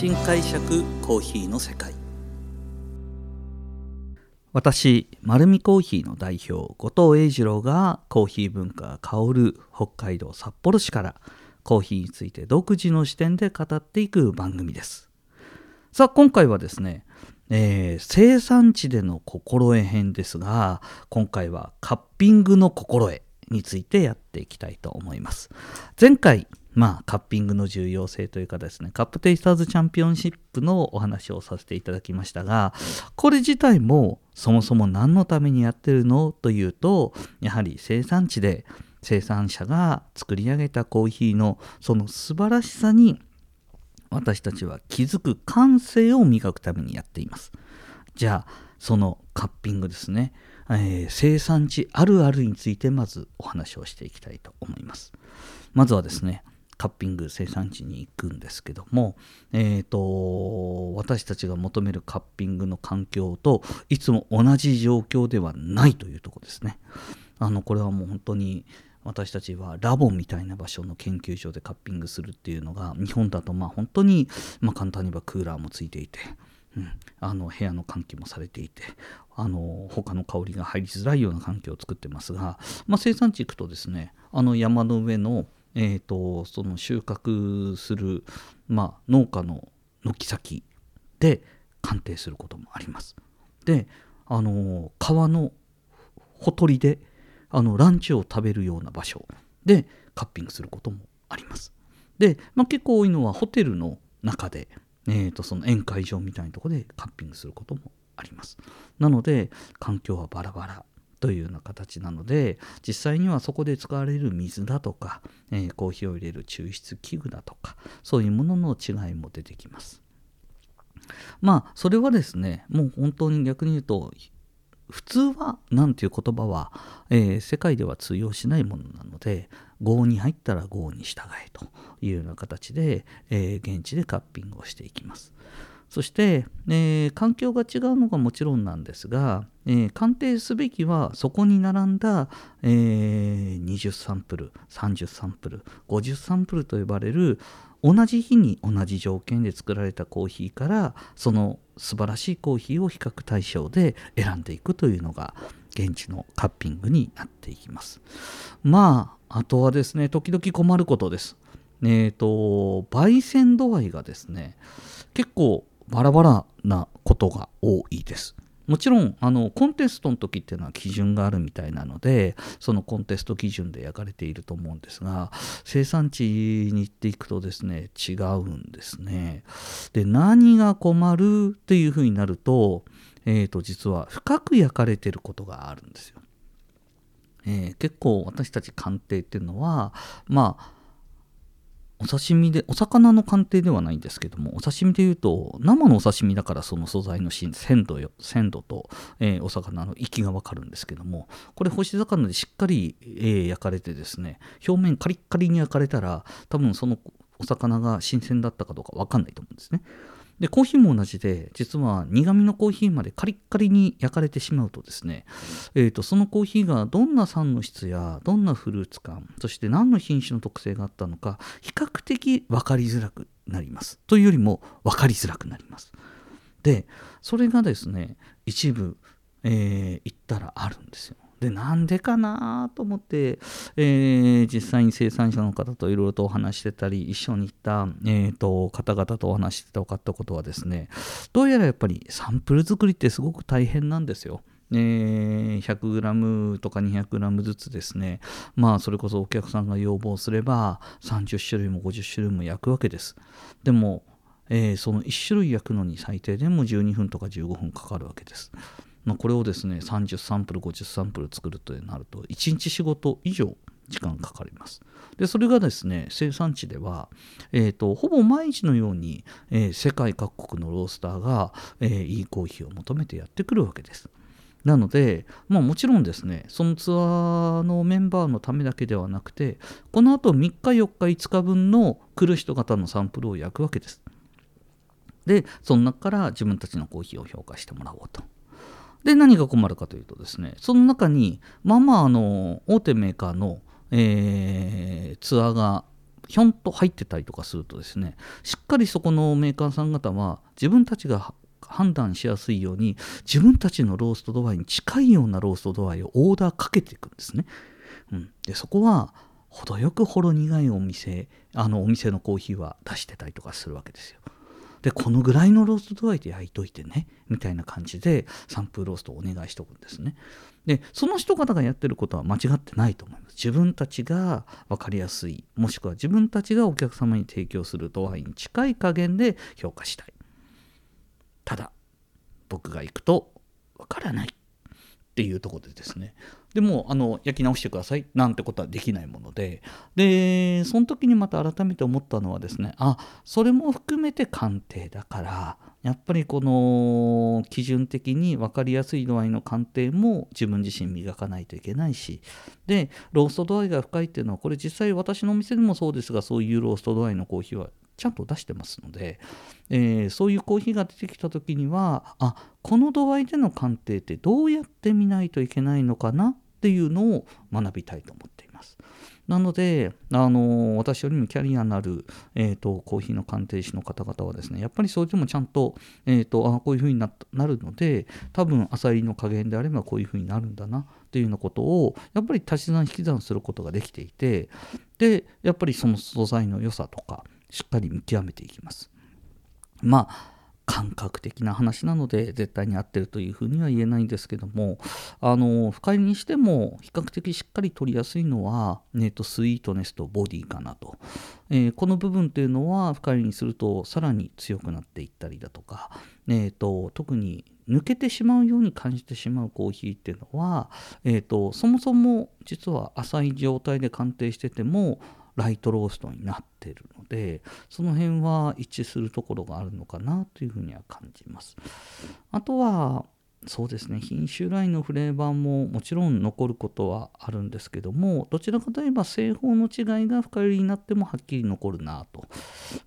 新解釈コーヒーの世界。私丸見コーヒーの代表後藤英二郎がコーヒー文化が香る北海道札幌市からコーヒーについて独自の視点で語っていく番組です。さあ今回はですね、えー、生産地での心得編ですが今回はカッピングの心得についてやっていきたいと思います。前回まあ、カッピングの重要性というかですね、カップテイスターズチャンピオンシップのお話をさせていただきましたが、これ自体もそもそも何のためにやってるのというと、やはり生産地で生産者が作り上げたコーヒーのその素晴らしさに私たちは気づく感性を磨くためにやっています。じゃあ、そのカッピングですね、えー、生産地あるあるについてまずお話をしていきたいと思います。まずはですね、カッピング生産地に行くんですけども、えーと、私たちが求めるカッピングの環境といつも同じ状況ではないというとこですね。あのこれはもう本当に私たちはラボみたいな場所の研究所でカッピングするっていうのが日本だとまあ本当に、まあ、簡単に言えばクーラーもついていて、うん、あの部屋の換気もされていてあの他の香りが入りづらいような環境を作ってますが、まあ、生産地行くとですねあの山の上のえーと、その収穫する、まあ、農家の軒先で鑑定することもあります。であの川のほとりであのランチを食べるような場所でカッピングすることもあります。で、まあ、結構多いのはホテルの中で、えーとその宴会場みたいなところでカッピングすることもあります。なので環境はバラバラというような形なので実際にはそこで使われる水だとか、えー、コーヒーを入れる抽出器具だとかそういうものの違いも出てきます。まあそれはですねもう本当に逆に言うと普通はなんていう言葉は、えー、世界では通用しないものなので合に入ったら合に従えというような形で、えー、現地でカッピングをしていきます。そして、えー、環境が違うのがもちろんなんですが、えー、鑑定すべきはそこに並んだ、えー、20サンプル30サンプル50サンプルと呼ばれる同じ日に同じ条件で作られたコーヒーからその素晴らしいコーヒーを比較対象で選んでいくというのが現地のカッピングになっていきます。まああとはですね時々困ることです。えっ、ー、と焙煎度合いがですね結構バラバラなことが多いです。もちろんあのコンテストの時っていうのは基準があるみたいなのでそのコンテスト基準で焼かれていると思うんですが生産地に行っていくとですね違うんですね。で何が困るっていうふうになると,、えー、と実は深く焼かれてることがあるんですよ。えー、結構私たち鑑定っていうのはまあお刺身でお魚の鑑定ではないんですけどもお刺身でいうと生のお刺身だからその素材の鮮度よ鮮度と、えー、お魚の息がわかるんですけどもこれ干し魚でしっかり、えー、焼かれてですね表面カリッカリに焼かれたら多分そのお魚が新鮮だったかどうかわかんないと思うんですね。でコーヒーも同じで実は苦味のコーヒーまでカリッカリに焼かれてしまうとですね、えーと、そのコーヒーがどんな酸の質やどんなフルーツ感そして何の品種の特性があったのか比較的分かりづらくなります。というよりも分かりづらくなります。でそれがですね一部、えー、言ったらあるんですよ。でなんでかなと思って、えー、実際に生産者の方といろいろとお話してたり一緒に行った、えーと、方々とお話してて分かったことはですねどうやらやっぱりサンプル作りってすごく大変なんですよ。えー、100g とか 200g ずつですね。まあそれこそお客さんが要望すれば30種類も50種類も焼くわけです。でも、えー、その1種類焼くのに最低でも12分とか15分かかるわけです。まあ、これをですね30サンプル50サンプル作るとなると1日仕事以上時間かかります。でそれがですね生産地では、えーと、ほぼ毎日のように、えー、世界各国のロースターが、えー、いいコーヒーを求めてやってくるわけです。なので、まあ、もちろんですねそのツアーのメンバーのためだけではなくてこのあと3日4日5日分の来る人方のサンプルを焼くわけです。でその中から自分たちのコーヒーを評価してもらおうと。で何が困るかというとですねその中にまあまああの大手メーカーの、えー、ツアーがひょんと入ってたりとかするとですねしっかりそこのメーカーさん方は自分たちが判断しやすいように自分たちのロースト度合いに近いようなロースト度合いをオーダーかけていくんですね。うん、でそこは程よくほろ苦いお店あのお店のコーヒーは出してたりとかするわけですよ。でこのぐらいのロースト度合いで焼いといてねみたいな感じでサンプルローストをお願いしとくんですね。でその人方がやってることは間違ってないと思います。自分たちが分かりやすいもしくは自分たちがお客様に提供する度合いに近い加減で評価したい。ただ僕が行くと分からないっていうとこでですね。でもあの焼き直してください。なんてことはできないもので。でその時にまた改めて思ったのはですね。あそれも含めて鑑定だからやっぱりこの基準的に分かりやすい度合いの鑑定も自分自身磨かないといけないしでロースト度合いが深いっていうのはこれ実際私のお店でもそうですがそういうロースト度合いのコーヒーはちゃんと出してますので、えー、そういうコーヒーが出てきた時にはあこの度合いでの鑑定ってどうやってみないといけないのかなっていうのを学びたいと思っています。なので、あの私よりもキャリアのある、えーと、コーヒーの鑑定士の方々はですね、やっぱりそれでもちゃんと,、えーと、あこういうふうにななるので、多分、アサリの加減であればこういうふうになるんだなっていうようなことを、やっぱり足し算引き算することができていて、で、やっぱりその素材の良さとか、しっかり見極めていきます。まあ感覚的な話なので絶対に合ってるというふうには言えないんですけどもあの深入りにしても比較的しっかり取りやすいのは、えーと、スイートネスとボディかなと、えー、この部分っていうのは深入りにするとさらに強くなっていったりだとか、えーと、特に抜けてしまうように感じてしまうコーヒーっていうのは、えーとそもそも実は浅い状態で鑑定しててもライトローストになってるのでその辺は一致するところがあるのかなというふうには感じます。あとはそうですね。品種ラインのフレーバーももちろん残ることはあるんですけどもどちらかといえば製法の違いが深入りになってもはっきり残るなと。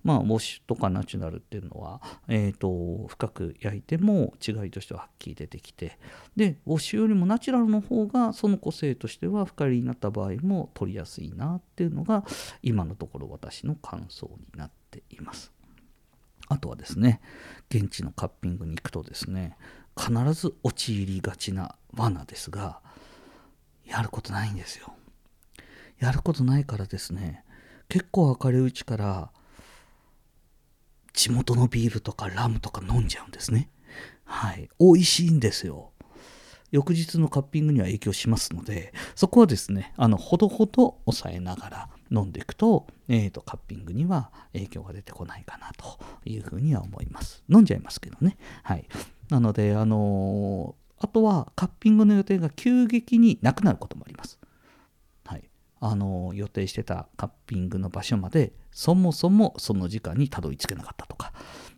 まあウォッシュとかナチュラルっていうのは、えーと、深く焼いても違いとしてははっきり出てきて。でウォッシュよりもナチュラルの方がその個性としては深入りになった場合も取りやすいなっていうのが今のところ私の感想になっています。あとはですね現地のカッピングに行くとですね必ず陥りがちな罠ですがやることないんですよ。やることないからですね結構明るいうちから地元のビールとかラムとか飲んじゃうんですね。はい。美味しいんですよ。翌日のカッピングには影響しますのでそこはですねあのほどほど抑えながら飲んでいくと,、えーと、カッピングには影響が出てこないかなというふうには思います。飲んじゃいますけどね。はい。なので、あのー、あとはカッピングの予定が急激になくなることもあります。はい。あのー、予定してたカッピングの場所までそもそもその時間にたどり着けなかったとか、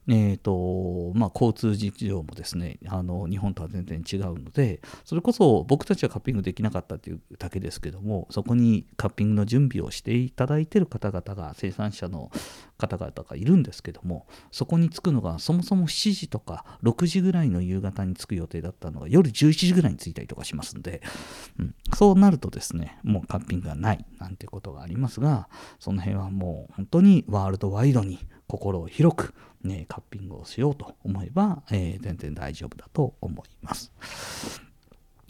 えーとまあ、交通事情もですねあの日本とは全然違うのでそれこそ僕たちはカッピングできなかったというだけですけどもそこにカッピングの準備をしていただいている方々が生産者の方々がいるんですけどもそこに着くのがそもそも7時とか6時ぐらいの夕方に着く予定だったのが夜11時ぐらいに着いたりとかしますんで、うん、そうなるとですねもうカッピングがないなんてことがありますがその辺はもう本当にワールドワイドに心を広くね、カッピングをしようと思えば、えー、全然大丈夫だと思います。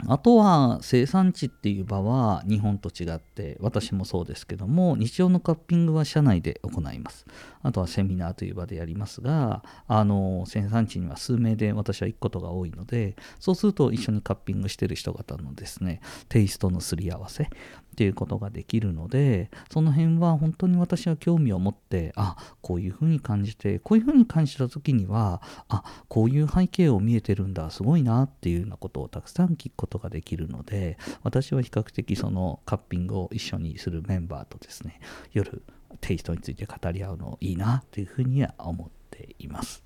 あとは生産地っていう場は日本と違って私もそうですけども日常のカッピングは社内で行います。あとはセミナーという場でやりますがあの生産地には数名で私は行くことが多いのでそうすると一緒にカッピングしてる人方のですねテイストのすり合わせっていうことができるのでその辺は本当に私は興味を持ってあこういうふうに感じてこういうふうに感じた時にはあこういう背景を見えてるんだすごいなっていうようなことをたくさん聞くことができるので私は比較的そのカッピングを一緒にするメンバーとですね夜テイストについて語り合うのいいなというふうには思っています。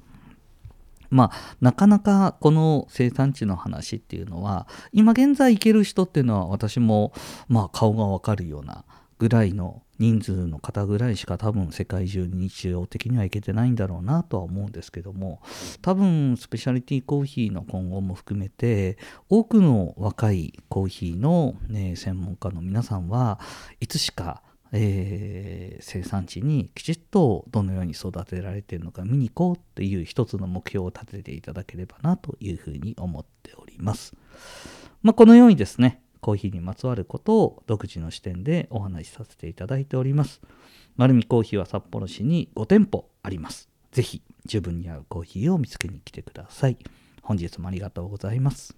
まあ、なかなかこの生産地の話っていうのは今現在行ける人っていうのは私もまあ顔がわかるようなぐらいの人数の方ぐらいしか多分世界中に日常的には行けてないんだろうなとは思うんですけども多分スペシャリティコーヒーの今後も含めて多くの若いコーヒーの、ね、専門家の皆さんはいつしかえー生産地にきちっとどのように育てられているのか見に行こうっていう一つの目標を立てていただければなというふうに思っております。まあ、このようにですね、コーヒーにまつわることを独自の視点でお話しさせていただいております。丸見コーヒーは札幌市に5店舗あります。ぜひ自分に合うコーヒーを見つけに来てください。本日もありがとうございます。